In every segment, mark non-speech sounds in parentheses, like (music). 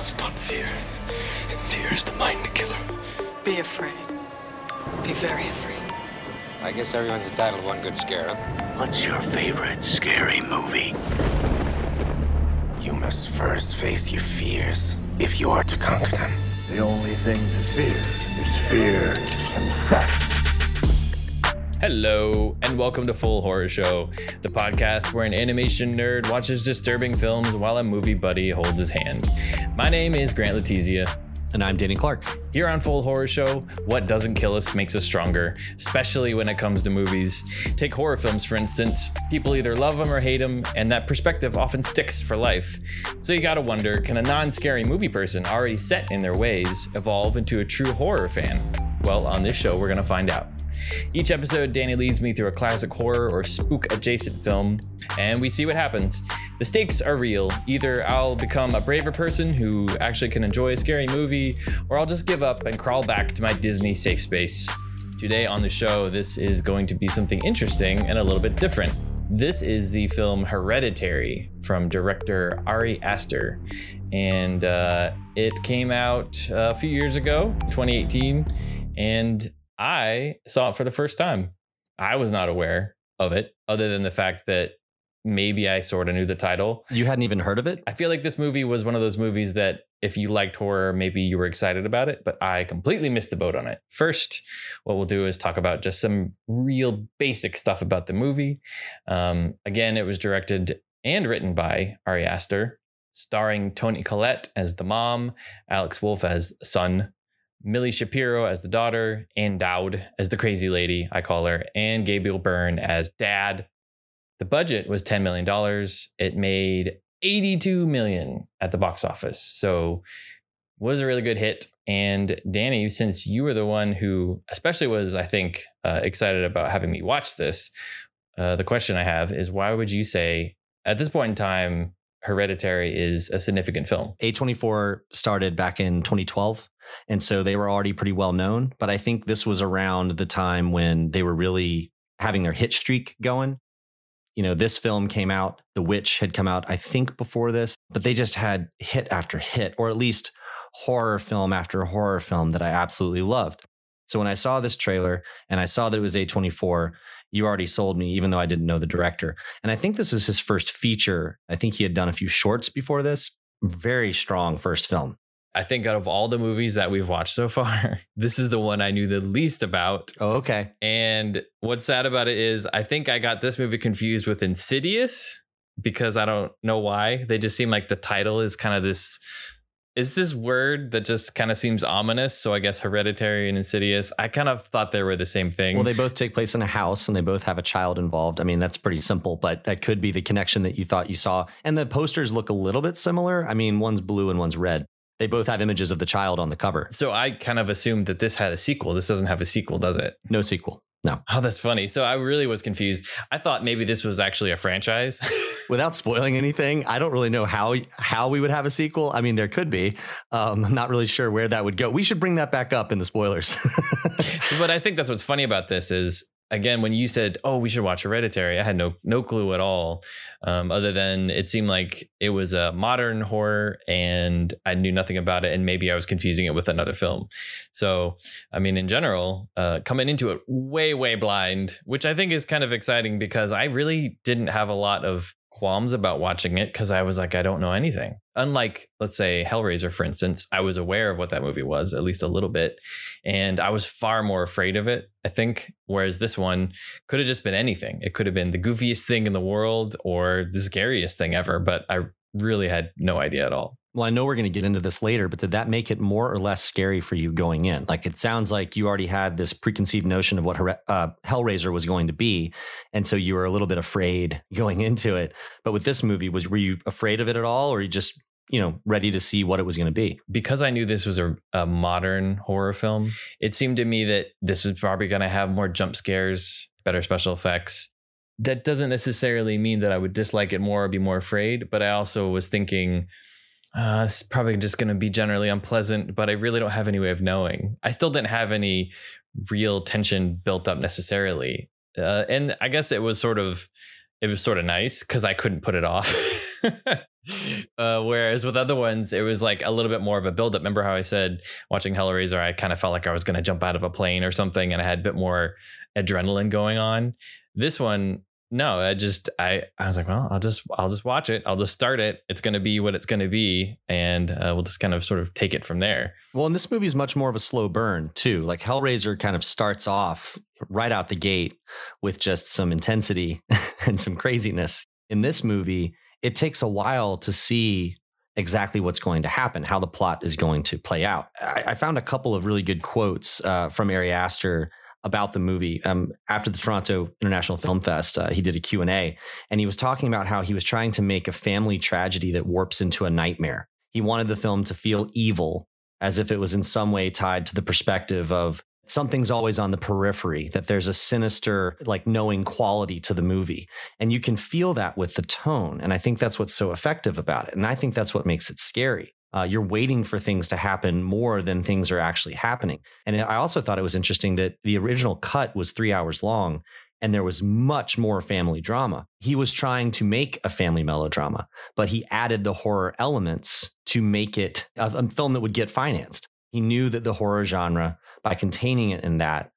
must not fear. Fear is the mind killer. Be afraid. Be very afraid. I guess everyone's entitled to one good scare, huh? What's your favorite scary movie? You must first face your fears if you are to conquer them. The only thing to fear is fear himself. Hello, and welcome to Full Horror Show, the podcast where an animation nerd watches disturbing films while a movie buddy holds his hand. My name is Grant Letizia. And I'm Danny Clark. Here on Full Horror Show, what doesn't kill us makes us stronger, especially when it comes to movies. Take horror films, for instance. People either love them or hate them, and that perspective often sticks for life. So you gotta wonder can a non scary movie person already set in their ways evolve into a true horror fan? Well, on this show, we're gonna find out. Each episode, Danny leads me through a classic horror or spook adjacent film, and we see what happens. The stakes are real. Either I'll become a braver person who actually can enjoy a scary movie, or I'll just give up and crawl back to my Disney safe space. Today on the show, this is going to be something interesting and a little bit different. This is the film Hereditary from director Ari Aster. And uh, it came out a few years ago, 2018. And I saw it for the first time. I was not aware of it, other than the fact that maybe I sort of knew the title. You hadn't even heard of it? I feel like this movie was one of those movies that if you liked horror, maybe you were excited about it, but I completely missed the boat on it. First, what we'll do is talk about just some real basic stuff about the movie. Um, again, it was directed and written by Ari Aster, starring Toni Collette as the mom, Alex Wolff as son, Milly Shapiro as the daughter, Ann Dowd as the crazy lady, I call her, and Gabriel Byrne as dad. The budget was $10 million. It made 82 million at the box office. So was a really good hit. And Danny, since you were the one who especially was, I think, uh, excited about having me watch this, uh, the question I have is why would you say at this point in time, Hereditary is a significant film? A24 started back in 2012. And so they were already pretty well known. But I think this was around the time when they were really having their hit streak going. You know, this film came out, The Witch had come out, I think, before this, but they just had hit after hit, or at least horror film after horror film that I absolutely loved. So when I saw this trailer and I saw that it was A24, you already sold me, even though I didn't know the director. And I think this was his first feature. I think he had done a few shorts before this. Very strong first film. I think out of all the movies that we've watched so far, (laughs) this is the one I knew the least about. Oh, okay. And what's sad about it is I think I got this movie confused with Insidious because I don't know why. They just seem like the title is kind of this is this word that just kind of seems ominous. So I guess hereditary and insidious. I kind of thought they were the same thing. Well, they both take place in a house and they both have a child involved. I mean, that's pretty simple, but that could be the connection that you thought you saw. And the posters look a little bit similar. I mean, one's blue and one's red they both have images of the child on the cover. So I kind of assumed that this had a sequel. This doesn't have a sequel, does it? No sequel. No. Oh, that's funny. So I really was confused. I thought maybe this was actually a franchise. (laughs) Without spoiling anything, I don't really know how how we would have a sequel. I mean, there could be. Um, I'm not really sure where that would go. We should bring that back up in the spoilers. so, (laughs) but I think that's what's funny about this is again when you said oh we should watch hereditary i had no no clue at all um, other than it seemed like it was a modern horror and i knew nothing about it and maybe i was confusing it with another film. So i mean in general uh, coming into it way way blind which i think is kind of exciting because i really didn't have a lot of qualms about watching it because I was like, I don't know anything. Unlike, let's say, Hellraiser, for instance, I was aware of what that movie was, at least a little bit. And I was far more afraid of it, I think. Whereas this one could have just been anything. It could have been the goofiest thing in the world or the scariest thing ever, but I really had no idea at all. Well, I know we're going to get into this later, but did that make it more or less scary for you going in? Like it sounds like you already had this preconceived notion of what uh, Hellraiser was going to be, and so you were a little bit afraid (laughs) going into it. But with this movie, was were you afraid of it at all, or you just you know ready to see what it was going to be? Because I knew this was a, a modern horror film, it seemed to me that this was probably going to have more jump scares, better special effects. That doesn't necessarily mean that I would dislike it more or be more afraid, but I also was thinking uh, it's probably just going to be generally unpleasant, but I really don't have any way of knowing. I still didn't have any real tension built up necessarily. Uh, and I guess it was sort of it was sort of nice because I couldn't put it off. (laughs) uh, whereas with other ones, it was like a little bit more of a buildup. Remember how I said watching Hellraiser, I kind of felt like I was going to jump out of a plane or something, and I had a bit more adrenaline going on. This one, no, I just I I was like, well, I'll just I'll just watch it. I'll just start it. It's going to be what it's going to be, and uh, we'll just kind of sort of take it from there. Well, and this movie is much more of a slow burn too. Like Hellraiser kind of starts off right out the gate with just some intensity (laughs) and some craziness. In this movie, it takes a while to see exactly what's going to happen, how the plot is going to play out. I, I found a couple of really good quotes uh, from Ari Aster about the movie um, after the Toronto International Film Fest. Uh, he did a Q&A and he was talking about how he was trying to make a family tragedy that warps into a nightmare. He wanted the film to feel evil as if it was in some way tied to the perspective of something's always on the periphery, that there's a sinister, like knowing quality to the movie. And you can feel that with the tone. And I think that's what's so effective about it. And I think that's what makes it scary. Uh, you're waiting for things to happen more than things are actually happening. And I also thought it was interesting that the original cut was three hours long and there was much more family drama. He was trying to make a family melodrama, but he added the horror elements to make it a, a film that would get financed. He knew that the horror genre, by containing it in that,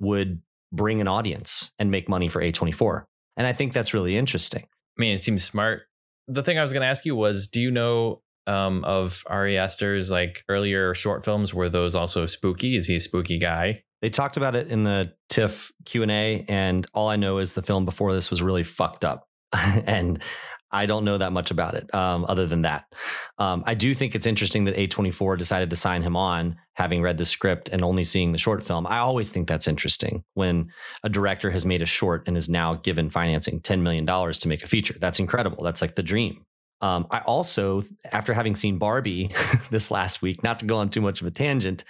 would bring an audience and make money for A24. And I think that's really interesting. I mean, it seems smart. The thing I was going to ask you was do you know um, of Ari Aster's like earlier short films were those also spooky? Is he a spooky guy? They talked about it in the TIFF Q&A and all I know is the film before this was really fucked up. (laughs) and I don't know that much about it um, other than that. Um, I do think it's interesting that A24 decided to sign him on, having read the script and only seeing the short film. I always think that's interesting when a director has made a short and is now given financing $10 million to make a feature. That's incredible. That's like the dream. Um, I also, after having seen Barbie (laughs) this last week, not to go on too much of a tangent,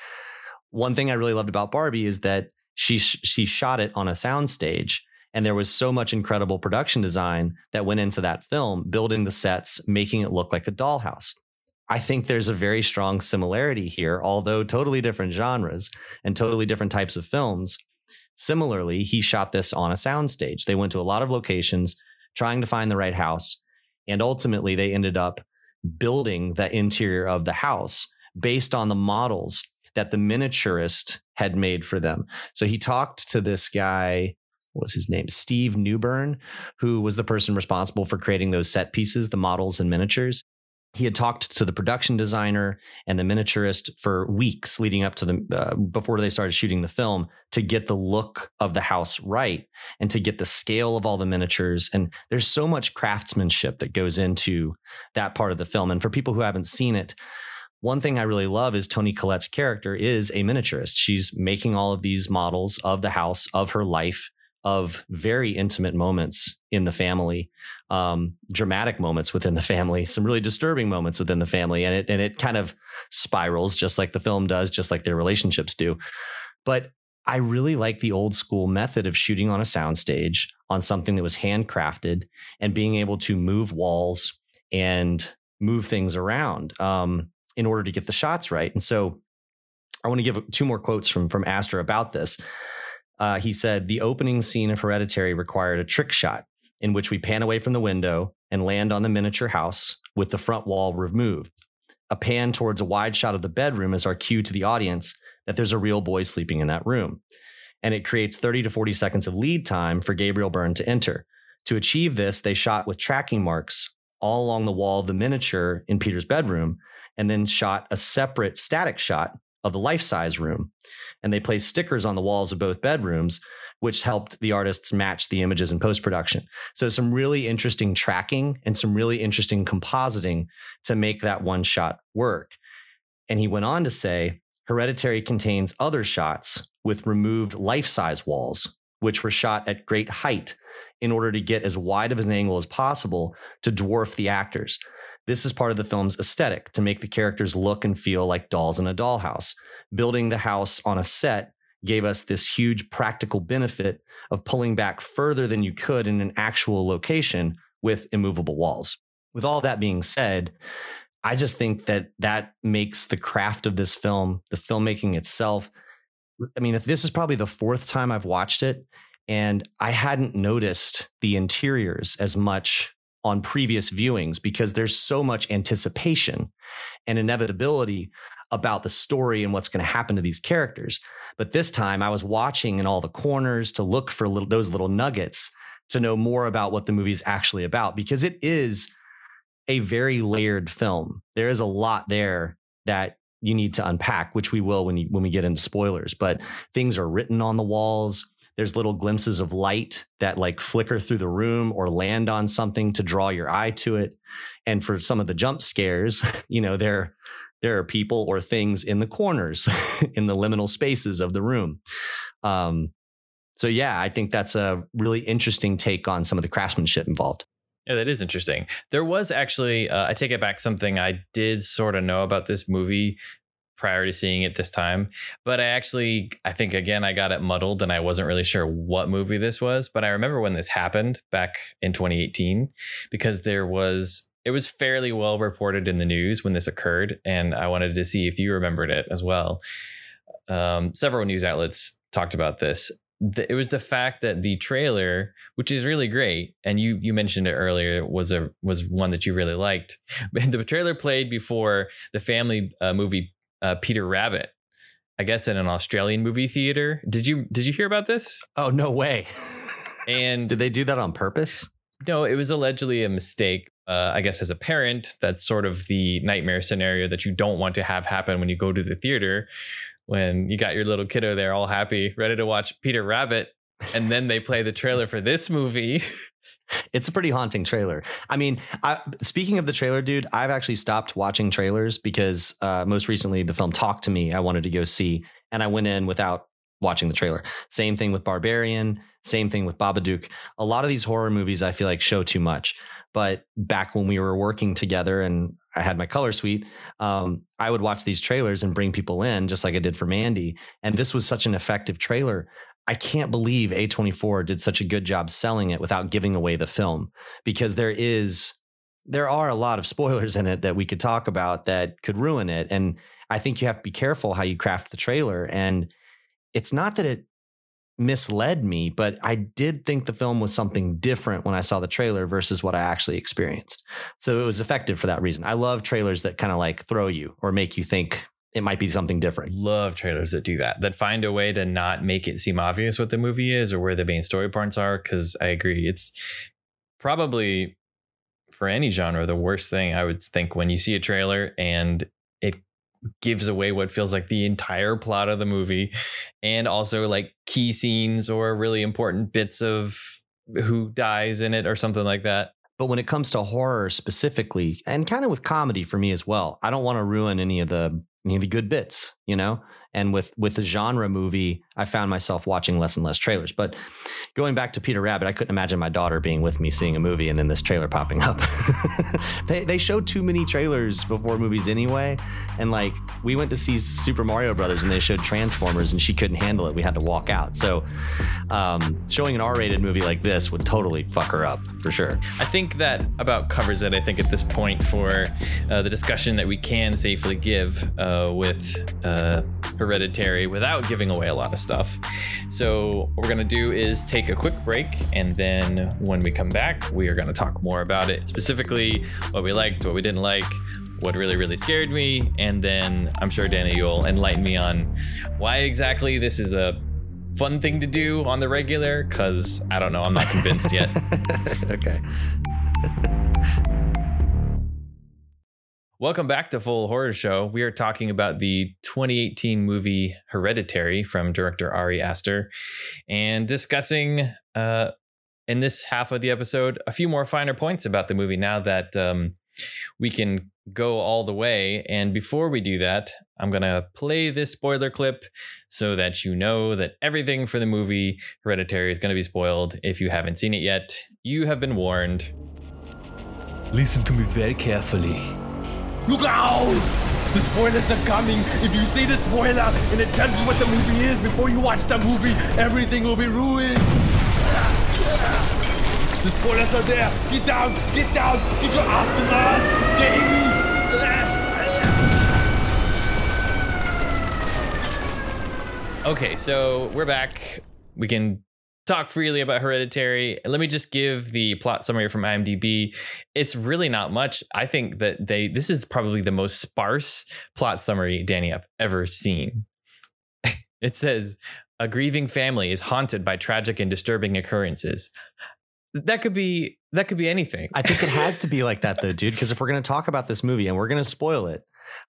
one thing I really loved about Barbie is that she she shot it on a soundstage and there was so much incredible production design that went into that film, building the sets, making it look like a dollhouse. I think there's a very strong similarity here, although totally different genres and totally different types of films. Similarly, he shot this on a soundstage. They went to a lot of locations trying to find the right house. And ultimately, they ended up building the interior of the house based on the models that the miniaturist had made for them. So he talked to this guy what was his name? Steve Newburn, who was the person responsible for creating those set pieces, the models and miniatures. He had talked to the production designer and the miniaturist for weeks leading up to the uh, before they started shooting the film to get the look of the house right and to get the scale of all the miniatures. And there's so much craftsmanship that goes into that part of the film. And for people who haven't seen it, one thing I really love is Toni Collette's character is a miniaturist. She's making all of these models of the house, of her life, of very intimate moments in the family, um, dramatic moments within the family, some really disturbing moments within the family, and it and it kind of spirals just like the film does, just like their relationships do. But I really like the old school method of shooting on a soundstage on something that was handcrafted and being able to move walls and move things around um, in order to get the shots right. And so I want to give two more quotes from from Aster about this. Uh, he said the opening scene of Hereditary required a trick shot in which we pan away from the window and land on the miniature house with the front wall removed. A pan towards a wide shot of the bedroom is our cue to the audience that there's a real boy sleeping in that room. And it creates 30 to 40 seconds of lead time for Gabriel Byrne to enter. To achieve this, they shot with tracking marks all along the wall of the miniature in Peter's bedroom and then shot a separate static shot of the life size room and they placed stickers on the walls of both bedrooms which helped the artists match the images in post production. So, some really interesting tracking and some really interesting compositing to make that one shot work. And he went on to say Hereditary contains other shots with removed life size walls, which were shot at great height in order to get as wide of an angle as possible to dwarf the actors. This is part of the film's aesthetic to make the characters look and feel like dolls in a dollhouse building the house on a set gave us this huge practical benefit of pulling back further than you could in an actual location with immovable walls. With all that being said, I just think that that makes the craft of this film, the filmmaking itself. I mean, if this is probably the fourth time I've watched it, And I hadn't noticed the interiors as much on previous viewings because there's so much anticipation and inevitability about the story and what's going to happen to these characters. But this time I was watching in all the corners to look for little, those little nuggets to know more about what the movie is actually about because it is a very layered film. There is a lot there that you need to unpack, which we will when you, when we get into spoilers. But things are written on the walls. There's little glimpses of light that like flicker through the room or land on something to draw your eye to it. And for some of the jump scares, (laughs) you know, there there are people or things in the corners, (laughs) in the liminal spaces of the room. Um, so yeah, I think that's a really interesting take on some of the craftsmanship involved. Yeah, that is interesting. There was actually, uh, I take it back, something I did sort of know about this movie prior to seeing it this time, but I actually, I think again, I got it muddled and I wasn't really sure what movie this was. But I remember when this happened back in 2018 because there was, it was fairly well reported in the news when this occurred, and I wanted to see if you remembered it as well. Um, several news outlets talked about this the, it was the fact that the trailer, which is really great, and you you mentioned it earlier, was a was one that you really liked. (laughs) the trailer played before the family uh, movie uh, Peter Rabbit, I guess in an Australian movie theater. Did you did you hear about this? Oh no way! (laughs) and did they do that on purpose? No, it was allegedly a mistake. Uh, I guess as a parent, that's sort of the nightmare scenario that you don't want to have happen when you go to the theater, when you got your little kiddo there all happy, ready to watch Peter Rabbit, and then they play the trailer for this movie. (laughs) it's a pretty haunting trailer. I mean, I, speaking of the trailer, dude, I've actually stopped watching trailers because uh, most recently the film Talk to Me I wanted to go see, and I went in without watching the trailer. Same thing with Barbarian. Same thing with Babadook. A lot of these horror movies I feel like show too much. But back when we were working together and I had my color suite, um, I would watch these trailers and bring people in, just like I did for Mandy. And this was such an effective trailer. I can't believe A24 did such a good job selling it without giving away the film because there is there are a lot of spoilers in it that we could talk about that could ruin it and I think you have to be careful how you craft the trailer and it's not that it misled me, but I did think the film was something different when I saw the trailer versus what I actually experienced. So it was effective for that reason. I love trailers that kind of like throw you or make you think it might be something different. Love trailers that do that, that find a way to not make it seem obvious what the movie is or where the main story parts are. Cause I agree. It's probably for any genre the worst thing I would think when you see a trailer and it gives away what feels like the entire plot of the movie and also like key scenes or really important bits of who dies in it or something like that. But when it comes to horror specifically, and kind of with comedy for me as well, I don't want to ruin any of the any of the good bits, you know? And with with the genre movie, I found myself watching less and less trailers. But going back to Peter Rabbit, I couldn't imagine my daughter being with me seeing a movie and then this trailer popping up. (laughs) they they show too many trailers before movies anyway. And like we went to see Super Mario Brothers and they showed Transformers and she couldn't handle it. We had to walk out. So um, showing an R-rated movie like this would totally fuck her up for sure. I think that about covers it. I think at this point for uh, the discussion that we can safely give uh, with. Uh, Hereditary without giving away a lot of stuff. So, what we're to do is take a quick break, and then when we come back, we are going to talk more about it specifically what we liked, what we didn't like, what really, really scared me, and then I'm sure Danny, you'll enlighten me on why exactly this is a fun thing to do on the regular, because I don't know, I'm not convinced yet. (laughs) okay. (laughs) Welcome back to Full Horror Show. We are talking about the 2018 movie Hereditary from director Ari Aster and discussing uh, in this half of the episode a few more finer points about the movie now that um, we can go all the way. And before we do that, I'm going to play this spoiler clip so that you know that everything for the movie Hereditary is going to be spoiled. If you haven't seen it yet, you have been warned. Listen to me very carefully. Look out! The spoilers are coming. If you see the spoiler and it tells you what the movie is before you watch the movie, everything will be ruined. The spoilers are there. Get down! Get down! Get your ass to Mars! Jamie! Okay, so we're back. We can talk freely about Hereditary. Let me just give the plot summary from IMDb. It's really not much. I think that they this is probably the most sparse plot summary Danny I've ever seen. (laughs) it says a grieving family is haunted by tragic and disturbing occurrences. That could be that could be anything. I think it has to be like that though, dude. Because if we're going to talk about this movie and we're going to spoil it,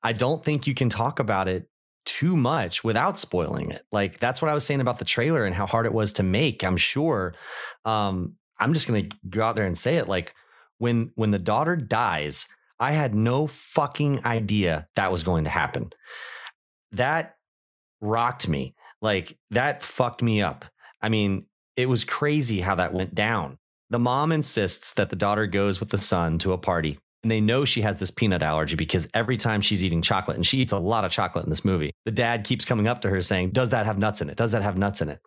I don't think you can talk about it too much without spoiling it. Like that's what I was saying about the trailer and how hard it was to make. I'm sure. Um, I'm just to go out there and say it. Like when when the daughter dies, I had no fucking idea that was going to happen. That rocked me. Like that fucked me up. I mean, it was crazy how that went down. The mom insists that the daughter goes with the son to a party. And they know she has this peanut allergy because every time she's eating chocolate, and she eats a lot of chocolate in this movie, the dad keeps coming up to her saying, Does that have nuts in it? Does that have nuts in it?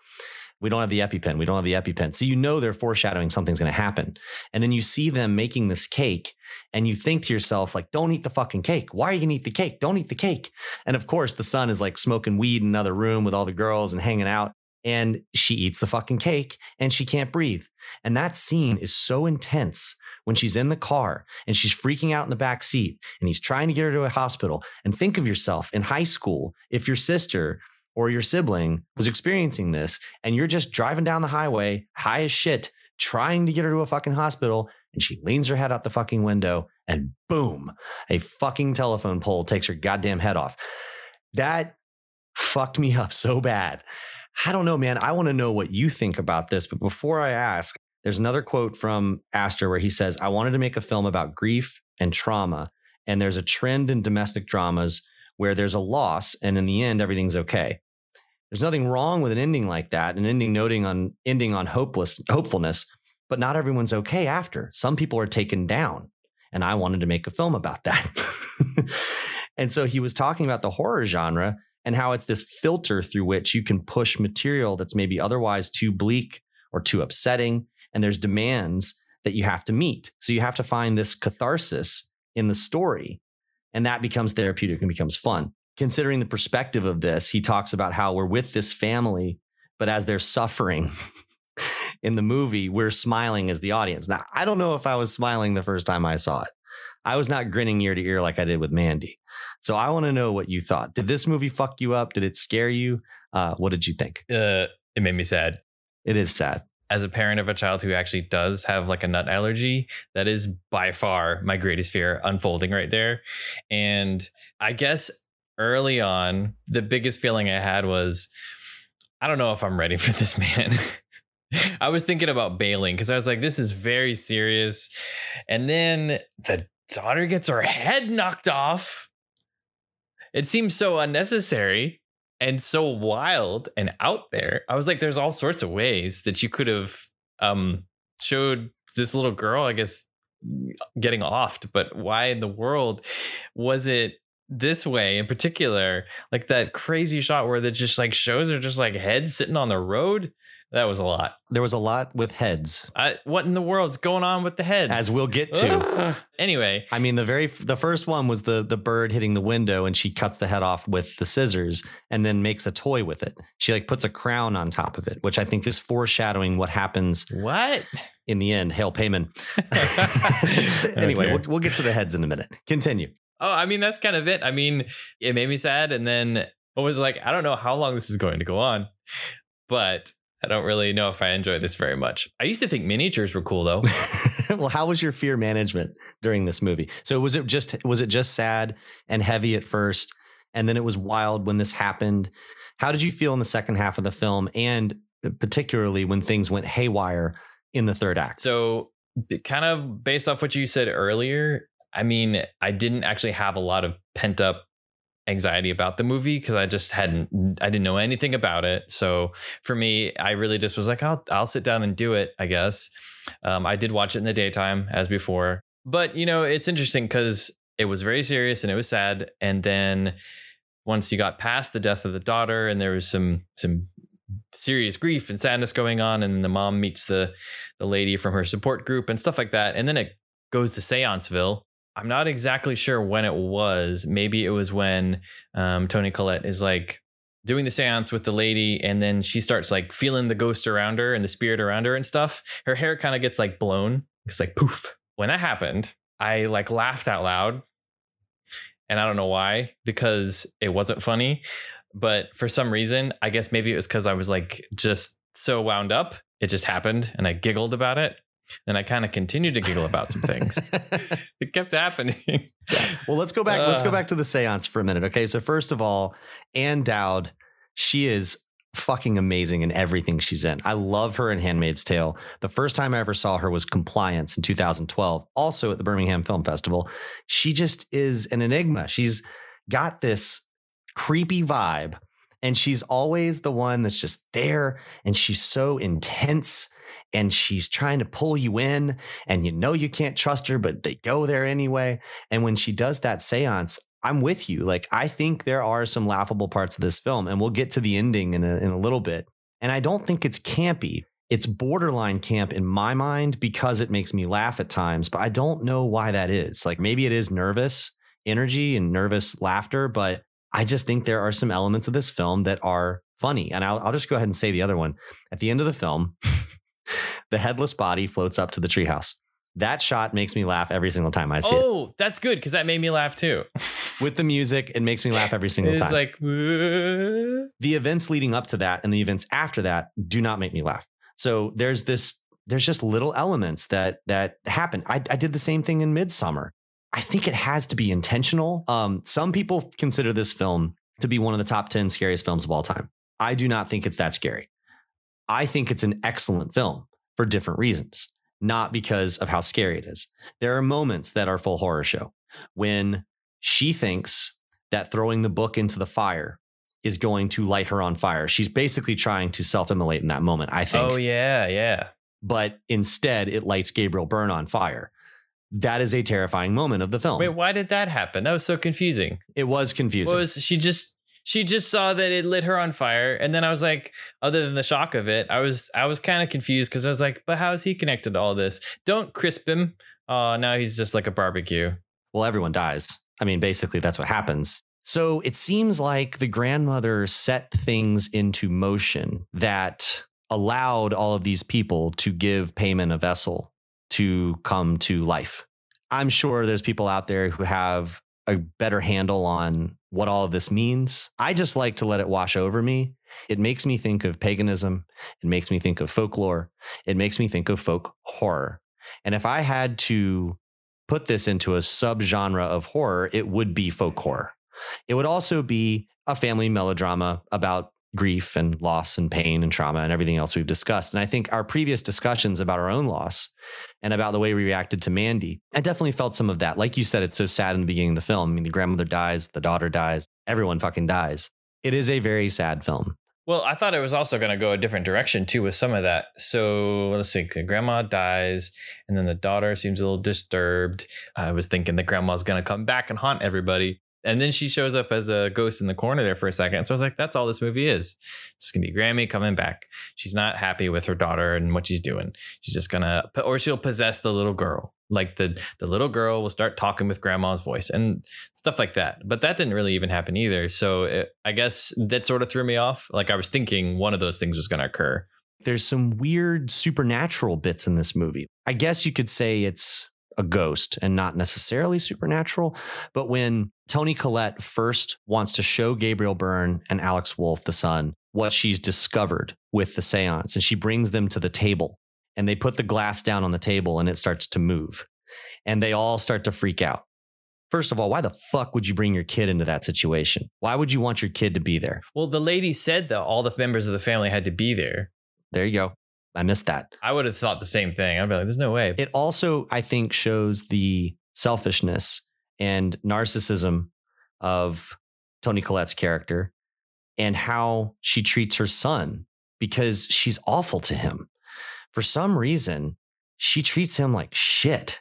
We don't have the EpiPen. We don't have the EpiPen. So you know they're foreshadowing something's going to happen. And then you see them making this cake and you think to yourself, like, don't eat the fucking cake. Why are you to eat the cake? Don't eat the cake. And of course, the son is like smoking weed in another room with all the girls and hanging out. And she eats the fucking cake and she can't breathe. And that scene is so intense when she's in the car and she's freaking out in the back seat and he's trying to get her to a hospital. And think of yourself in high school, if your sister or your sibling was experiencing this and you're just driving down the highway high as shit, trying to get her to a fucking hospital, and she leans her head out the fucking window and boom, a fucking telephone pole takes her goddamn head off. That fucked me up so bad. I don't know, man. I want to know what you think about this. But before I ask, there's another quote from Aster where he says, I wanted to make a film about grief and trauma. And there's a trend in domestic dramas where there's a loss and in the end, everything's okay. There's nothing wrong with an ending like that, an ending noting on ending on hopeless hopefulness, but not everyone's okay after. Some people are taken down. And I wanted to make a film about that. (laughs) and so he was talking about the horror genre and how it's this filter through which you can push material that's maybe otherwise too bleak or too upsetting. And there's demands that you have to meet. So you have to find this catharsis in the story. And that becomes therapeutic and becomes fun. Considering the perspective of this, he talks about how we're with this family, but as they're suffering (laughs) in the movie, we're smiling as the audience. Now, I don't know if I was smiling the first time I saw it. I was not grinning ear to ear like I did with Mandy. So I want to know what you thought. Did this movie fuck you up? Did it scare you? Uh, what did you think? Uh, it made me sad. It is sad. As a parent of a child who actually does have like a nut allergy, that is by far my greatest fear unfolding right there. And I guess early on, the biggest feeling I had was, I don't know if I'm ready (laughs) for this man. I was thinking about bailing because I was like, this is very serious. And then the daughter gets her head knocked off. It seems so unnecessary and so wild and out there. I was like, there's all sorts of ways that you could have um, showed this little girl, I guess, getting offed, but why in the world was it this way in particular? Like that crazy shot where that just like shows her just like head sitting on the road. That was a lot. There was a lot with heads. I, what in the world's going on with the heads? As we'll get to. Ugh. Anyway, I mean, the very the first one was the the bird hitting the window, and she cuts the head off with the scissors, and then makes a toy with it. She like puts a crown on top of it, which I think is foreshadowing what happens what? in the end. Hail Paimon. (laughs) anyway, we'll, we'll get to the heads in a minute. Continue. Oh, I mean, that's kind of it. I mean, it made me sad. And then I was like, I don't know how long this is going to go on, but I don't really know if I enjoy this very much. I used to think miniatures were cool though. (laughs) well, how was your fear management during this movie? So was it just was it just sad and heavy at first, and then it was wild when this happened? How did you feel in the second half of the film, and particularly when things went haywire in the third act? So, kind of based off what you said earlier, I mean, I didn't actually have a lot of pent up anxiety about the movie because I just hadn't, I didn't know anything about it. So for me, I really just was like, I'll, I'll sit down and do it. I guess. Um, I did watch it in the daytime as before, but you know, it's interesting because it was very serious and it was sad. And then once you got past the death of the daughter and there was some some serious grief and sadness going on and the mom meets the the lady from her support group and stuff like that and then it goes to seanceville i'm not exactly sure when it was. Maybe it was when um, toni collette is like doing the seance with the lady and then she starts like feeling the ghost around her and the spirit around her and stuff. Her hair kind of gets like blown. It's like poof. When that happened i like laughed out loud. And i don't know why because it wasn't funny. But for some reason i guess maybe it was because i was like just so wound up it just happened and i giggled about it and i kind of continued to giggle about some things (laughs) it kept happening Well, let's go back. let's go Uh. back to the seance for a minute. Okay. So, first of all, Ann Dowd, she is fucking amazing in everything she's in. I love her in Handmaid's Tale. The first time I ever saw her was Compliance in 2012, also at the Birmingham Film Festival. She just is an enigma. She's got this creepy vibe, and she's always the one that's just there, and she's so intense. And she's trying to pull you in, and you know you can't trust her, but they go there anyway. And when she does that seance, I'm with you. Like, I think there are some laughable parts of this film, and we'll get to the ending in a, in a little bit. And I don't think it's campy. It's borderline camp in my mind because it makes me laugh at times, but I don't know why that is. Like, maybe it is nervous energy and nervous laughter, but I just think there are some elements of this film that are funny. And I'll, I'll just go ahead and say the other one. At the end of the film, the headless body floats up to the treehouse. That shot makes me laugh every single time I see it. oh that's good because that made me laugh too (laughs) With the music, it makes me laugh every single it's time. like "Whoa." the events leading up to that and the events after that do not make me laugh. So there's this, there's just little elements that that happen. I, I did the same thing in Midsommar. I think it has to be intentional. Um, some people consider this film to be one of the top 10 scariest films of all time. I do not think it's that scary. I think it's an excellent film for different reasons, not because of how scary it is. There are moments that are full horror show when she thinks that throwing the book into the fire is going to light her on fire. She's basically trying to self immolate in that moment, I think. oh yeah yeah But instead, it lights Gabriel Byrne on fire. That is a terrifying moment of the film. wait why did that happen that was so confusing it was confusing. What was she just she just saw that it lit her on fire and then I was like other than the shock of it I was I was kind of confused because I was like but how is he connected to all this don't crisp him oh now he's just like a barbecue well, everyone dies. I mean, basically, that's what happens. So it seems like the grandmother set things into motion that allowed all of these people to give Paimon a vessel to come to life. I'm sure there's people out there who have a better handle on what all of this means. I just like to let it wash over me. It makes me think of paganism. It makes me think of folklore. It makes me think of folk horror. And if I had to put this into a subgenre of horror, it would be folk horror. It would also be a family melodrama about grief and loss and pain and trauma and everything else we've discussed. And I think our previous discussions about our own loss and about the way we reacted to Mandy, I definitely felt some of that. Like you said, it's so sad in the beginning of the film. I mean, the grandmother dies, the daughter dies, everyone fucking dies. It is a very sad film. Well, I thought it was also going to go a different direction too with some of that. So let's see. The grandma dies, and then the daughter seems a little disturbed. I was thinking the grandma's going to come back and haunt everybody. And then she shows up as a ghost in the corner there for a second. So I was like, that's all this movie is. It's to be Grammy coming back. She's not happy with her daughter and what she's doing. She's just to, or she'll possess the little girl. Like the, the little girl will start talking with grandma's voice and stuff like that. But that didn't really even happen either. So it, I guess that sort of threw me off. Like I was thinking one of those things was to occur. There's some weird supernatural bits in this movie. I guess you could say it's a ghost and not necessarily supernatural. But when Toni Collette first wants to show Gabriel Byrne and Alex Wolff, the son, what she's discovered with the seance, and she brings them to the table and they put the glass down on the table and it starts to move and they all start to freak out. First of all, why the fuck would you bring your kid into that situation? Why would you want your kid to be there? Well, the lady said that all the members of the family had to be there. There you go. I missed that. I would have thought the same thing. I'd be like, there's no way. It also, I think, shows the selfishness and narcissism of Toni Collette's character and how she treats her son because she's awful to him. For some reason, she treats him like shit.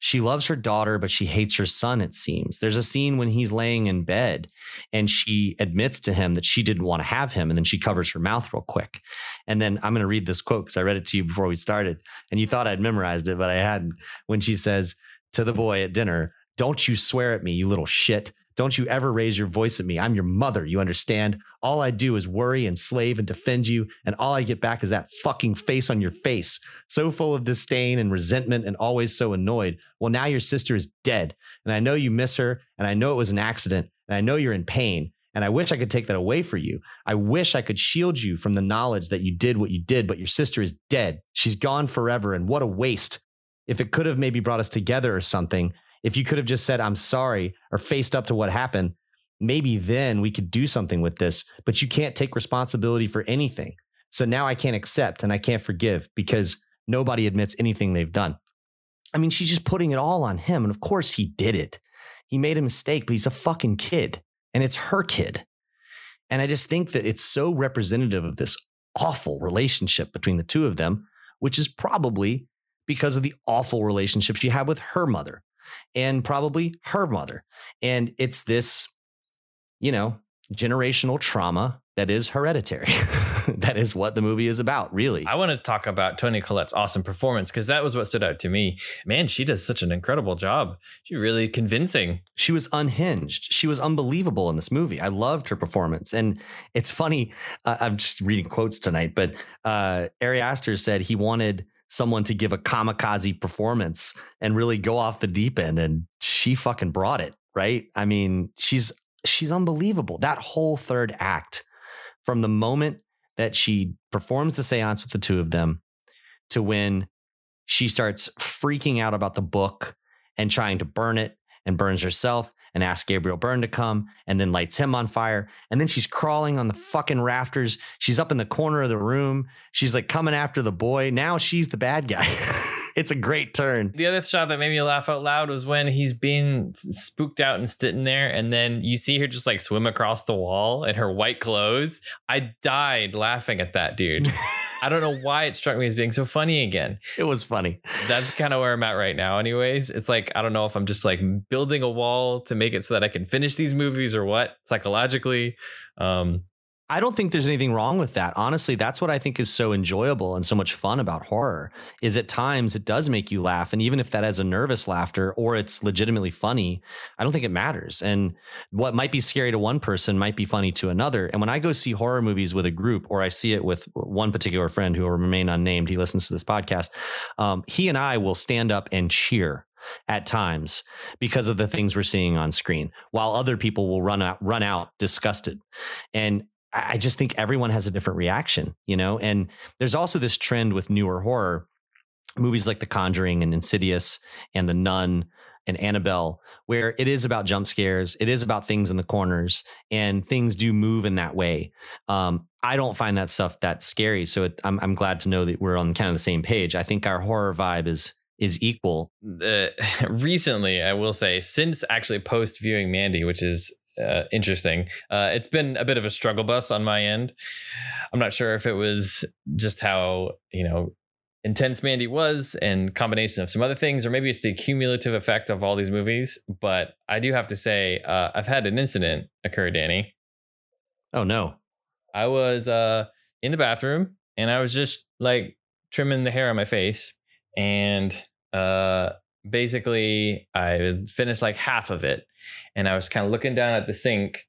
She loves her daughter, but she hates her son, it seems. There's a scene when he's laying in bed and she admits to him that she didn't want to have him. And then she covers her mouth real quick. And then I'm going to read this quote because I read it to you before we started. And you thought I'd memorized it, but I hadn't. When she says to the boy at dinner, Don't you swear at me, you little shit. Don't you ever raise your voice at me. I'm your mother. You understand? All I do is worry and slave and defend you. And all I get back is that fucking face on your face, so full of disdain and resentment and always so annoyed. Well, now your sister is dead. And I know you miss her. And I know it was an accident. And I know you're in pain. And I wish I could take that away for you. I wish I could shield you from the knowledge that you did what you did, but your sister is dead. She's gone forever. And what a waste. If it could have maybe brought us together or something, if you could have just said, I'm sorry, or faced up to what happened, maybe then we could do something with this. But you can't take responsibility for anything. So now I can't accept and I can't forgive because nobody admits anything they've done. I mean, she's just putting it all on him. And of course he did it. He made a mistake, but he's a fucking kid and it's her kid. And I just think that it's so representative of this awful relationship between the two of them, which is probably because of the awful relationship she had with her mother and probably her mother. And it's this, you know, generational trauma that is hereditary. (laughs) that is what the movie is about, really. I want to talk about Toni Collette's awesome performance because that was what stood out to me. Man, she does such an incredible job. She really convincing. She was unhinged. She was unbelievable in this movie. I loved her performance. And it's funny, uh, I'm just reading quotes tonight, but uh, Ari Aster said he wanted someone to give a kamikaze performance and really go off the deep end. And she fucking brought it, right? I mean, she's she's unbelievable. That whole third act, from the moment that she performs the seance with the two of them to when she starts freaking out about the book and trying to burn it and burns herself and asks Gabriel Byrne to come and then lights him on fire. And then she's crawling on the fucking rafters. She's up in the corner of the room. She's like coming after the boy. Now she's the bad guy. (laughs) it's a great turn. The other shot that made me laugh out loud was when he's being spooked out and sitting there, and then you see her just like swim across the wall in her white clothes. I died laughing at that, dude. (laughs) I don't know why it struck me as being so funny again. It was funny. That's kind of where I'm at right now, anyways. It's like, I don't know if I'm just like building a wall to make it so that I can finish these movies or what psychologically. Um, I don't think there's anything wrong with that. Honestly, that's what I think is so enjoyable and so much fun about horror is at times it does make you laugh and even if that has a nervous laughter or it's legitimately funny, I don't think it matters. And what might be scary to one person might be funny to another. And when I go see horror movies with a group or I see it with one particular friend who will remain unnamed, he listens to this podcast, um, he and I will stand up and cheer at times because of the things we're seeing on screen, while other people will run out, run out disgusted. And I just think everyone has a different reaction, you know? And there's also this trend with newer horror movies like The Conjuring and Insidious and The Nun and Annabelle, where it is about jump scares, it is about things in the corners, and things do move in that way. Um, I don't find that stuff that scary, so it, I'm I'm glad to know that we're on kind of the same page. I think our horror vibe is is equal. Uh, (laughs) recently, I will say, since actually post viewing Mandy, which is uh, interesting. Uh, it's been a bit of a struggle bus on my end. I'm not sure if it was just how you know intense Mandy was and combination of some other things, or maybe it's the cumulative effect of all these movies. But I do have to say, uh, I've had an incident occur, Danny. Oh no! I was uh, in the bathroom and I was just like trimming the hair on my face, and uh, basically I finished like half of it and I was kind of looking down at the sink,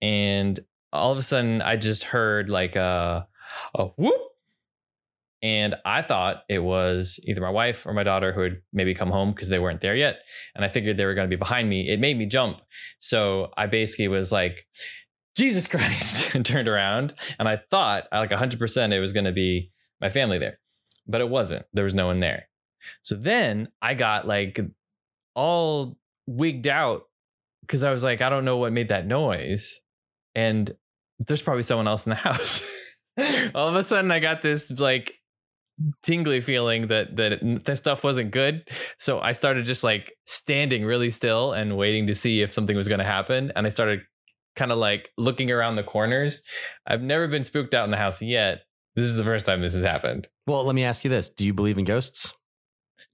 and all of a sudden I just heard like a, a whoop. And I thought it was either my wife or my daughter who had maybe come home because they weren't there yet. And I figured they were going to be behind me. It made me jump. So I basically was like, Jesus (laughs) Christ, and turned around. And I thought, like 100%, it was going to be my family there. But it wasn't. There was no one there. So then I got like all wigged out because I was like, I don't know what made that noise. And there's probably someone else in the (laughs) house. All of a sudden, I got this like tingly feeling that that this stuff wasn't good. So I started just like standing really still and waiting to see if something was going to happen. And I started kind of like looking around the corners. I've never been spooked out in the house yet. This is the first time this has happened. Well, let me ask you this: Do you believe in ghosts?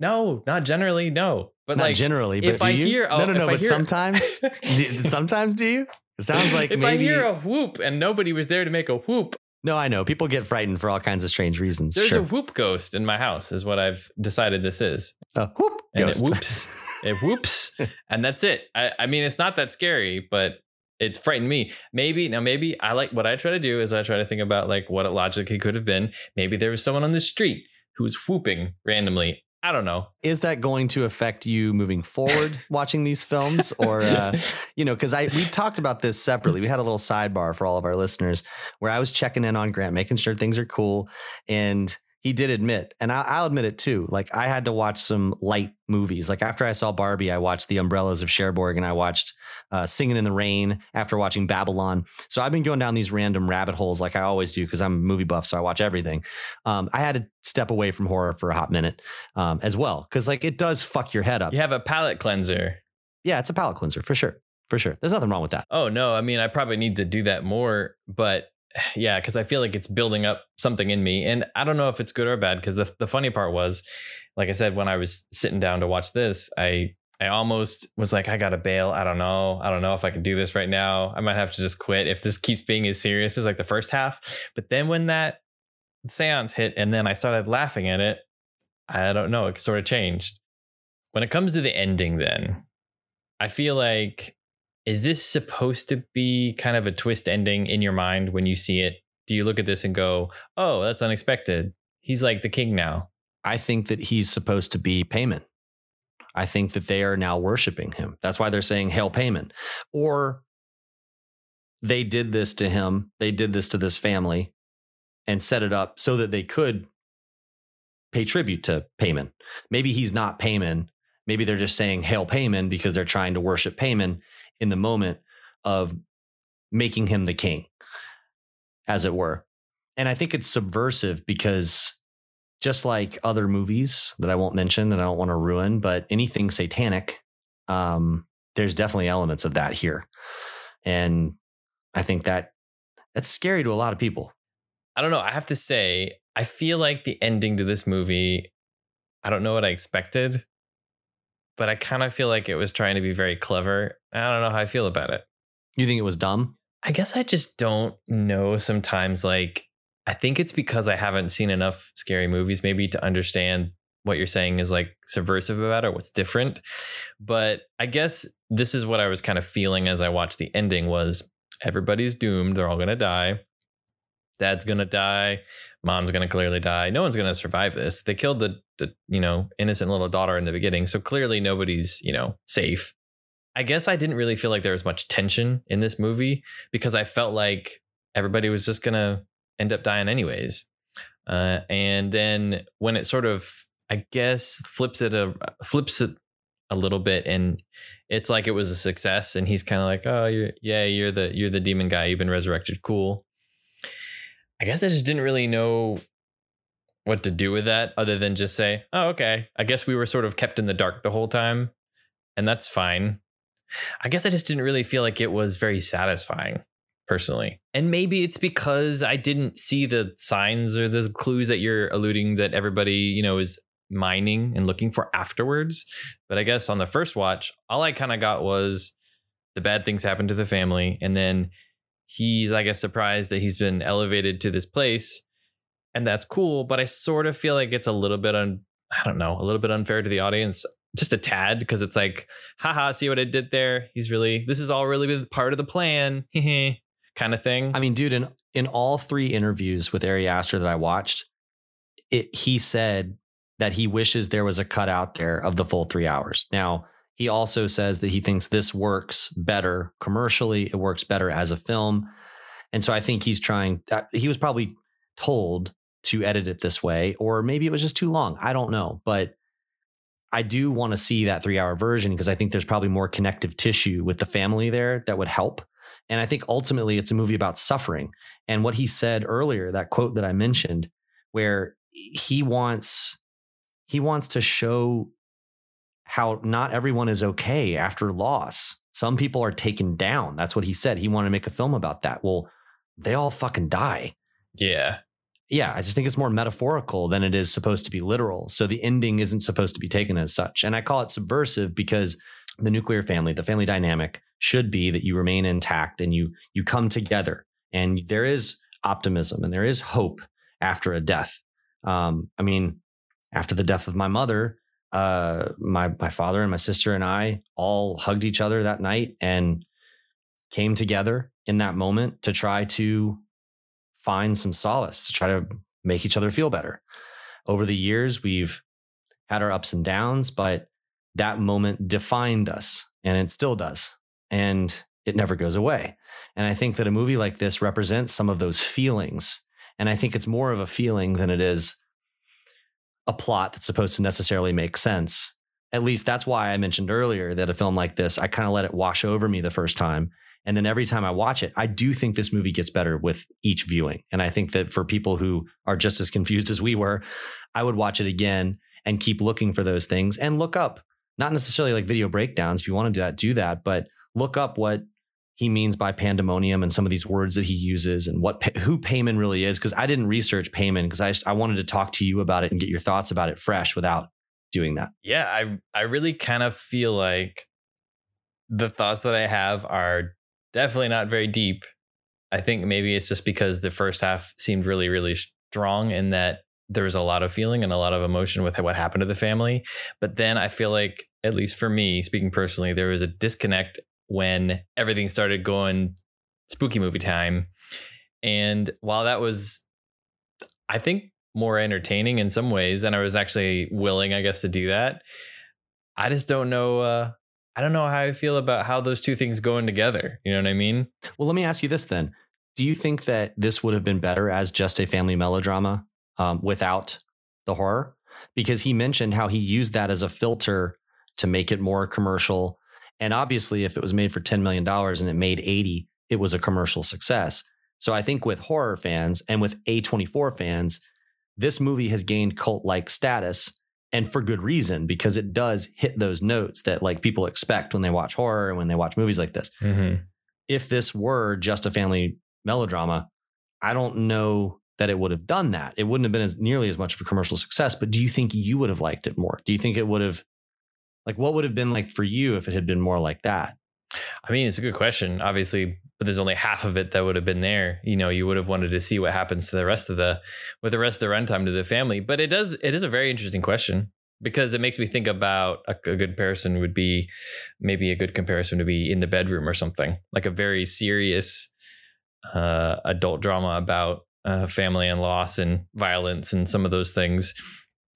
No, not generally. No, but Not like generally, but if do I you? hear, no, no, oh, no. But hear- sometimes, do, (laughs) sometimes do you? It sounds like if maybe. I hear a whoop and nobody was there to make a whoop, no, I know people get frightened for all kinds of strange reasons. there's sure. a whoop ghost in my house. Is what I've decided this is. A whoop And ghost. it whoops. it whoops, (laughs) and that's it. I, I mean, it's not that scary, but it frightened me. Maybe now, maybe I like what I try to do is I try to think about like what it logically could have been. Maybe there was someone on the street who was whooping randomly. I don't know. Is that going to affect you moving forward (laughs) watching these films, or uh, (laughs) you know, because I we talked about this separately. We had a little sidebar for all of our listeners where I was checking in on Grant, making sure things are cool, and he did admit, and I, I'll admit it too. Like I had to watch some light movies. Like after I saw Barbie, I watched The Umbrellas of Cherbourg, and I watched uh, Singing in the Rain after watching Babylon. So I've been going down these random rabbit holes, like I always do, because I'm a movie buff, so I watch everything. Um, I had to step away from horror for a hot minute um, as well, because like it does fuck your head up. You have a palate cleanser. Yeah, it's a palate cleanser for sure, for sure. There's nothing wrong with that. Oh no, I mean I probably need to do that more, but (sighs) yeah, because I feel like it's building up something in me, and I don't know if it's good or bad. Because the the funny part was, like I said, when I was sitting down to watch this, I I almost was like, I gotta bail. I don't know. I don't know if I can do this right now. I might have to just quit if this keeps being as serious as like the first half. But then when that seance hit, and then I started laughing at it, I don't know. It sort of changed. When it comes to the ending, then I feel like is this supposed to be kind of a twist ending in your mind when you see it? Do you look at this and go, oh, that's unexpected? He's like the king now. I think that he's supposed to be Paimon. I think that they are now worshiping him. That's why they're saying Hail Paimon. Or they did this to him, they did this to this family and set it up so that they could pay tribute to Paimon. Maybe he's not Paimon. Maybe they're just saying Hail Paimon because they're trying to worship Paimon in the moment of making him the king, as it were. And I think it's subversive because just like other movies that I won't mention that I don't want to ruin, but anything satanic, um, there's definitely elements of that here. And I think that that's scary to a lot of people. I don't know. I have to say, I feel like the ending to this movie, I don't know what I expected but I kind of feel like it was trying to be very clever. I don't know how I feel about it. You think it was dumb? I guess I just don't know sometimes. Like, I think it's because I haven't seen enough scary movies, maybe to understand what you're saying is like subversive about it, what's different. But I guess this is what I was kind of feeling as I watched the ending was everybody's doomed. They're all going to die dad's gonna die mom's gonna clearly die no one's gonna survive this they killed the, the you know innocent little daughter in the beginning so clearly nobody's you know safe i guess i didn't really feel like there was much tension in this movie because i felt like everybody was just gonna end up dying anyways uh, and then when it sort of i guess flips it a flips it a little bit and it's like it was a success and he's kind of like oh you're yeah you're the you're the demon guy you've been resurrected cool I guess I just didn't really know what to do with that other than just say, oh, okay. I guess we were sort of kept in the dark the whole time, and that's fine. I guess I just didn't really feel like it was very satisfying personally. And maybe it's because I didn't see the signs or the clues that you're alluding that everybody, you know, is mining and looking for afterwards. But I guess on the first watch, all I kind of got was the bad things happened to the family and then he's I guess surprised that he's been elevated to this place and that's cool but I sort of feel like it's a little bit un I don't know a little bit unfair to the audience just a tad because it's like haha see what I did there? He's really this is all really part of the plan. (laughs) Kind of thing. I mean dude in in all three interviews with Ari Aster that I watched it he said that he wishes there was a cut out there of the full 3 hours. Now he also says that he thinks this works better commercially, it works better as a film. And so I think he's trying, he was probably told to edit it this way, or maybe it was just too long. I don't know. But I do want to see that three hour version because I think there's probably more connective tissue with the family there that would help. And I think ultimately it's a movie about suffering. And what he said earlier, that quote that I mentioned, where he wants he wants to show how not everyone is okay after loss. Some people are taken down. That's what he said. He wanted to make a film about that. Well, they all fucking die. Yeah. Yeah, I just think it's more metaphorical than it is supposed to be literal. So the ending isn't supposed to be taken as such. And I call it subversive because the nuclear family, the family dynamic should be that you remain intact and you you come together and there is optimism and there is hope after a death. Um, I mean, after the death of my mother, uh, my my father and my sister and I all hugged each other that night and came together in that moment to try to find some solace, to try to make each other feel better. Over the years, we've had our ups and downs, but that moment defined us and it still does. And it never goes away. And I think that a movie like this represents some of those feelings. And I think it's more of a feeling than it is a plot that's supposed to necessarily make sense. At least that's why I mentioned earlier that a film like this, I kind of let it wash over me the first time. And then every time I watch it, I do think this movie gets better with each viewing. And I think that for people who are just as confused as we were, I would watch it again and keep looking for those things and look up, not necessarily like video breakdowns. If you want to do that, do that, but look up what he means by pandemonium and some of these words that he uses and what who Paimon really is. Because I didn't research Paimon because I I wanted to talk to you about it and get your thoughts about it fresh without doing that. Yeah, I I really kind of feel like the thoughts that I have are definitely not very deep. I think maybe it's just because the first half seemed really, really strong in that there was a lot of feeling and a lot of emotion with what happened to the family. But then I feel like, at least for me, speaking personally, there was a disconnect when everything started going spooky movie time. And while that was, I think, more entertaining in some ways, and I was actually willing, I guess, to do that, I just don't know. Uh, I don't know how I feel about how those two things going together. You know what I mean? Well, let me ask you this then. Do you think that this would have been better as just a family melodrama um, without the horror? Because he mentioned how he used that as a filter to make it more commercial. And obviously, if it was made for $10 million and it made 80, it was a commercial success. So I think with horror fans and with A24 fans, this movie has gained cult like status and for good reason because it does hit those notes that like people expect when they watch horror and when they watch movies like this. Mm-hmm. If this were just a family melodrama, I don't know that it would have done that. It wouldn't have been as nearly as much of a commercial success. But do you think you would have liked it more? Do you think it would have like what would have been like for you if it had been more like that? I mean, it's a good question. Obviously, but there's only half of it that would have been there. You know, you would have wanted to see what happens to the rest of the with the rest of the runtime to the family. But it does it is a very interesting question because it makes me think about a, a, good comparison would be maybe a good comparison to be in the bedroom or something like a very serious uh, adult drama about uh, family and loss and violence and some of those things.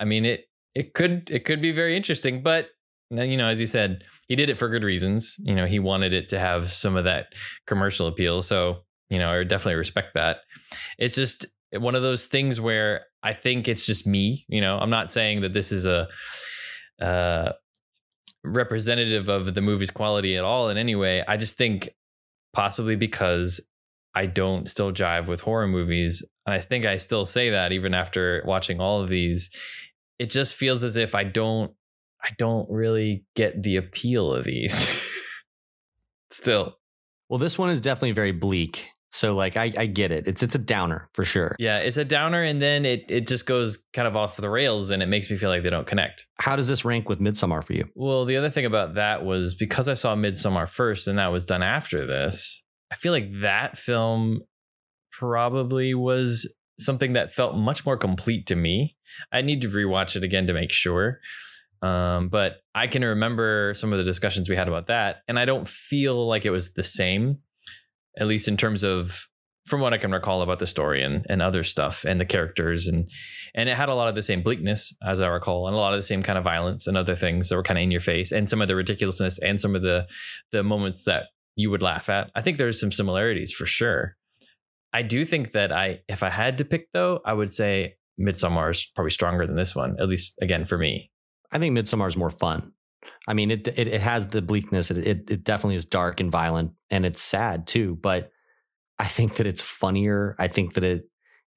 I mean, it it could it could be very interesting, but you know, as you said, he did it for good reasons. You know, he wanted it to have some of that commercial appeal. So, you know, I definitely respect that. It's just one of those things where I think it's just me. You know, I'm not saying that this is a uh, representative of the movie's quality at all in any way. I just think possibly because I don't still jive with horror movies, and I think I still say that even after watching all of these. It just feels as if I don't I don't really get the appeal of these. (laughs) Still. Well, this one is definitely very bleak. So like I, I get it. It's it's a downer for sure. Yeah, it's a downer and then it it just goes kind of off the rails and it makes me feel like they don't connect. How does this rank with Midsommar for you? Well, the other thing about that was because I saw Midsommar first and that was done after this, I feel like that film probably was something that felt much more complete to me. I need to rewatch it again to make sure. Um, but I can remember some of the discussions we had about that, and I don't feel like it was the same, at least in terms of from what I can recall about the story and, and other stuff and the characters and and it had a lot of the same bleakness as I recall and a lot of the same kind of violence and other things that were kind of in your face and some of the ridiculousness and some of the the moments that you would laugh at. I think there's some similarities for sure. I do think that I if I had to pick though, I would say Midsommar is probably stronger than this one, at least again for me. I think Midsommar is more fun. I mean, it, it, it has the bleakness. It, it, it definitely is dark and violent, and it's sad too. But I think that it's funnier. I think that it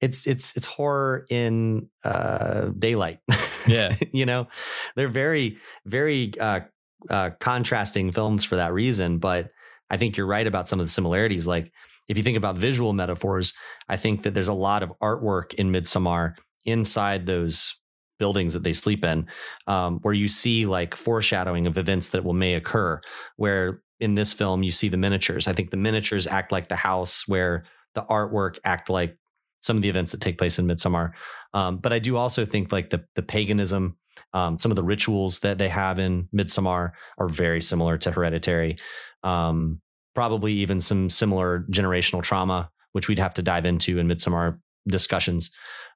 it's it's it's horror in uh, daylight. Yeah, (laughs) you know, they're very very uh, uh, contrasting films for that reason. But I think you're right about some of the similarities. Like if you think about visual metaphors, I think that there's a lot of artwork in Midsommar inside those buildings that they sleep in, um, where you see like foreshadowing of events that will may occur. Where in this film you see the miniatures. I think the miniatures act like the house, where the artwork act like some of the events that take place in Midsommar. Um, but I do also think like the the paganism Um, some of the rituals that they have in Midsommar are very similar to Hereditary. Um, probably even some similar generational trauma, which we'd have to dive into in Midsommar discussions.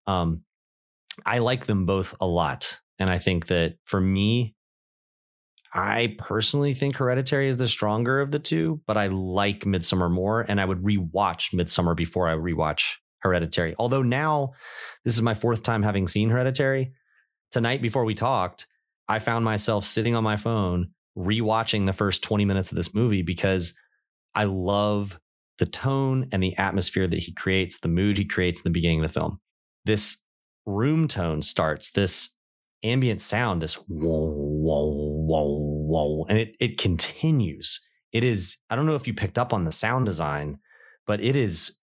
Um, I like them both a lot. And I think that for me, I personally think Hereditary is the stronger of the two, but I like Midsommar more. And I would rewatch Midsommar before I rewatch Hereditary. Although now this is my fourth time having seen Hereditary. Tonight, before we talked, I found myself sitting on my phone rewatching the first 20 minutes of this movie because I love the tone and the atmosphere that he creates, the mood he creates in the beginning of the film. This room tone starts, this ambient sound, this whoa, whoa, whoa, whoa, and it it continues. It is, I don't know if you picked up on the sound design, but it is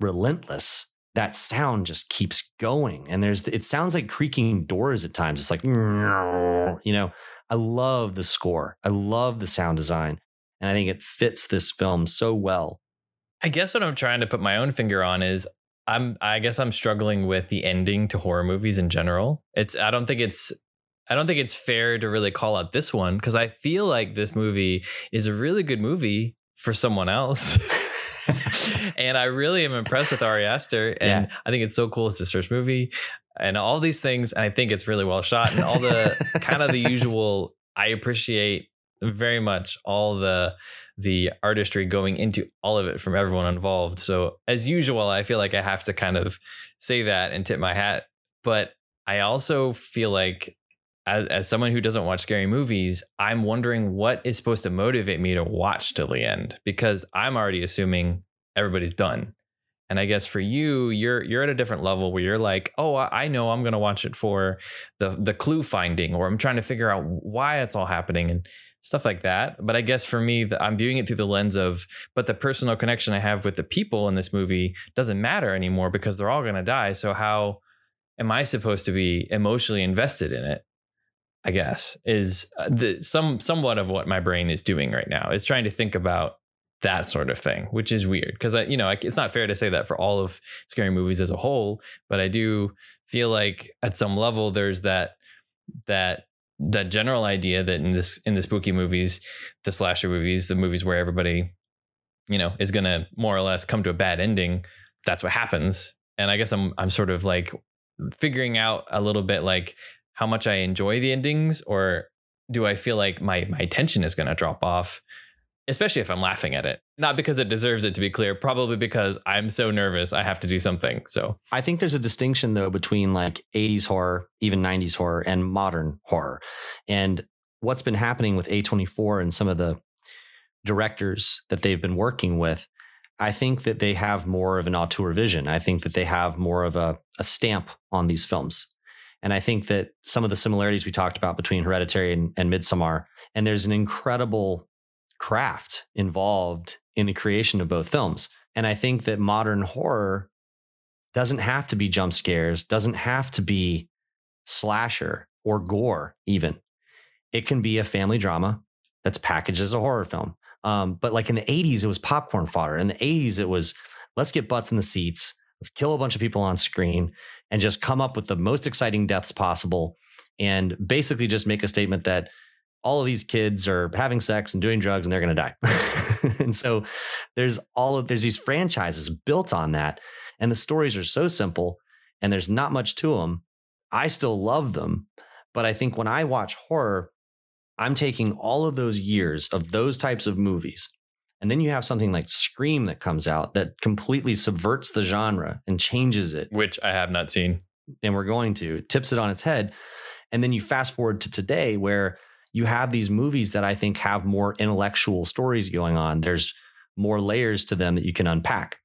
relentless. That sound just keeps going. And there's it sounds like creaking doors at times. It's like, (laughs) you know, I love the score. I love the sound design. And I think it fits this film so well. I guess what I'm trying to put my own finger on is I'm I guess I'm struggling with the ending to horror movies in general. It's I don't think it's I don't think it's fair to really call out this one because I feel like this movie is a really good movie for someone else. (laughs) and I really am impressed with Ari Aster, and yeah. I think it's so cool. It's his first movie, and all these things. And I think it's really well shot, and all the kind of the (laughs) usual. I appreciate very much all the the artistry going into all of it from everyone involved. So as usual, I feel like I have to kind of say that and tip my hat. But I also feel like as, as someone who doesn't watch scary movies, I'm wondering what is supposed to motivate me to watch till the end because I'm already assuming everybody's done. And I guess for you, you're you're at a different level where you're like, oh, I know I'm gonna watch it for the the clue finding, or I'm trying to figure out why it's all happening. And stuff like that. But I guess for me, I'm viewing it through the lens of, but the personal connection I have with the people in this movie doesn't matter anymore because they're all going to die. So how am I supposed to be emotionally invested in it? I guess is uh, the some somewhat of what my brain is doing right now is trying to think about that sort of thing, which is weird because I, you know, it's not fair to say that for all of scary movies as a whole, but I do feel like at some level there's that that that general idea that in this in the spooky movies, the slasher movies, the movies where everybody, you know, is gonna more or less come to a bad ending, that's what happens. And I guess I'm I'm sort of like figuring out a little bit like how much I enjoy the endings or do I feel like my my attention is gonna drop off especially if I'm laughing at it. Not because it deserves it to be clear, probably because I'm so nervous I have to do something. So I think there's a distinction though between like 80s horror, even 90s horror, and modern horror. And what's been happening with A24 and some of the directors that they've been working with, I think that they have more of an auteur vision. I think that they have more of a, a stamp on these films. And I think that some of the similarities we talked about between Hereditary and, and Midsommar, and there's an incredible craft involved in the creation of both films. And I think that modern horror doesn't have to be jump scares, doesn't have to be slasher or gore, even. It can be a family drama that's packaged as a horror film. Um, but like in the 80s, it was popcorn fodder. In the 80s, it was let's get butts in the seats, let's kill a bunch of people on screen, and just come up with the most exciting deaths possible. And basically just make a statement that all of these kids are having sex and doing drugs and they're going to die. (laughs) and so there's all of there's these franchises built on that and the stories are so simple and there's not much to them. I still love them, but I think when I watch horror, I'm taking all of those years of those types of movies and then you have something like Scream that comes out that completely subverts the genre and changes it, which I have not seen. And we're going to, tips it on its head. And then you fast forward to today where you have these movies that I think have more intellectual stories going on. There's more layers to them that you can unpack.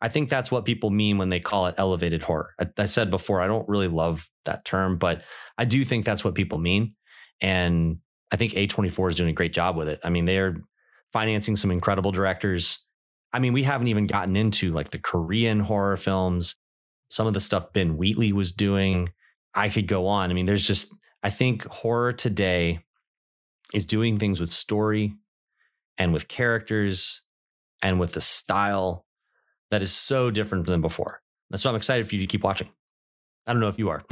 I think that's what people mean when they call it elevated horror. I, I, said before, I don't really love that term, but I do think that's what people mean. And I think A24 is doing a great job with it. I mean, they're financing some incredible directors. I mean, we haven't even gotten into like the Korean horror films, some of the stuff Ben Wheatley was doing. I could go on. I mean, there's just, I think horror today is doing things with story and with characters and with the style that is so different than before. And so I'm excited for you to keep watching. I don't know if you are. (laughs)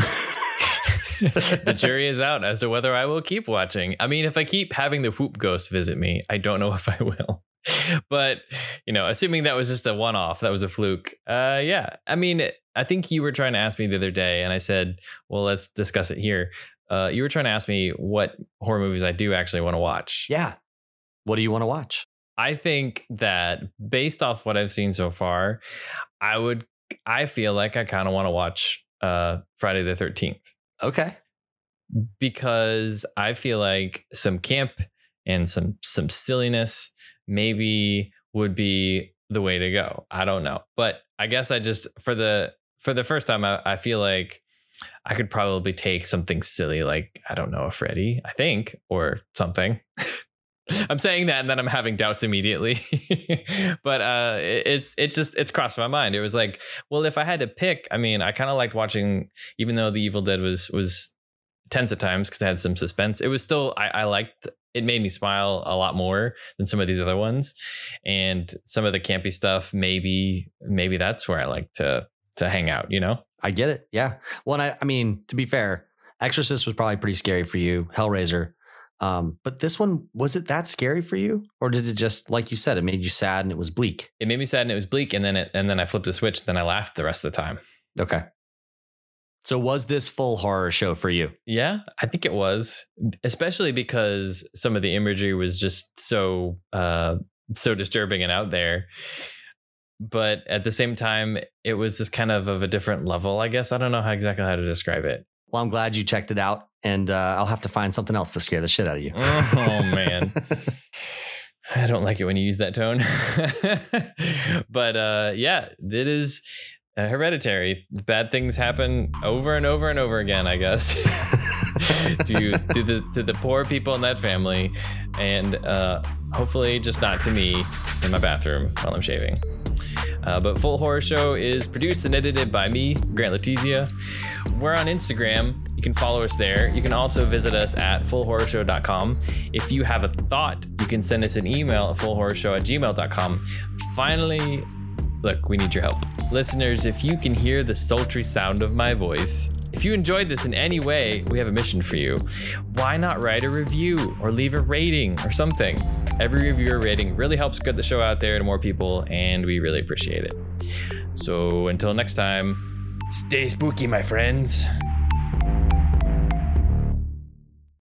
the jury is out as to whether I will keep watching. I mean, if I keep having the whoop ghost visit me, I don't know (laughs) if I will. But, you know, assuming that was just a one off, that was a fluke. Uh yeah. I mean, I think you were trying to ask me the other day and I said, "Well, let's discuss it here." Uh you were trying to ask me what horror movies I do actually want to watch. Yeah. What do you want to watch? I think that based off what I've seen so far, I would I feel like I kind of want to watch uh Friday the 13th Okay. because I feel like some camp and some some silliness maybe would be the way to go. I don't know. But I guess I just for the for the first time I, I feel like I could probably take something silly like I don't know a Freddy, I think, or something. (laughs) I'm saying that and then I'm having doubts immediately. (laughs) but uh it- it's it's just it's crossed my mind. It was like, well, if I had to pick, I mean, I kind of liked watching even though The Evil Dead was was tense at times because it had some suspense. It was still I, I liked it made me smile a lot more than some of these other ones. And some of the campy stuff, maybe maybe that's where I like to to hang out, you know? I get it. Yeah. Well, and I, I mean, to be fair, Exorcist was probably pretty scary for you. Hellraiser. Um, but this one, was it that scary for you? Or did it just, like you said, it made you sad and it was bleak? It made me sad and it was bleak, and then it and then I flipped a switch, then I laughed the rest of the time. Okay. So was this full horror show for you? Yeah, I think it was, especially because some of the imagery was just so uh so disturbing and out there. But at the same time, it was just kind of of a different level, I guess. I don't know how exactly how to describe it. Well, I'm glad you checked it out, and uh, I'll have to find something else to scare the shit out of you. Oh man. (laughs) (sighs) I don't like it when you use that tone. (laughs) but uh yeah, it is uh, hereditary. Bad things happen over and over and over again, I guess. (laughs) to to the to the poor people in that family and uh hopefully just not to me in my bathroom while I'm shaving. Uh, but Full Horror Show is produced and edited by me, Grant Letizia. We're on Instagram. You can follow us there. You can also visit us at fullhorrorshow.com. If you have a thought, you can send us an email at fullhorrorshow at gmail.com. Finally, look, we need your help. Listeners, if you can hear the sultry sound of my voice, if you enjoyed this in any way, we have a mission for you. Why not write a review or leave a rating or something? Every review or rating really helps get the show out there to more people, and we really appreciate it. So until next time, stay spooky, my friends.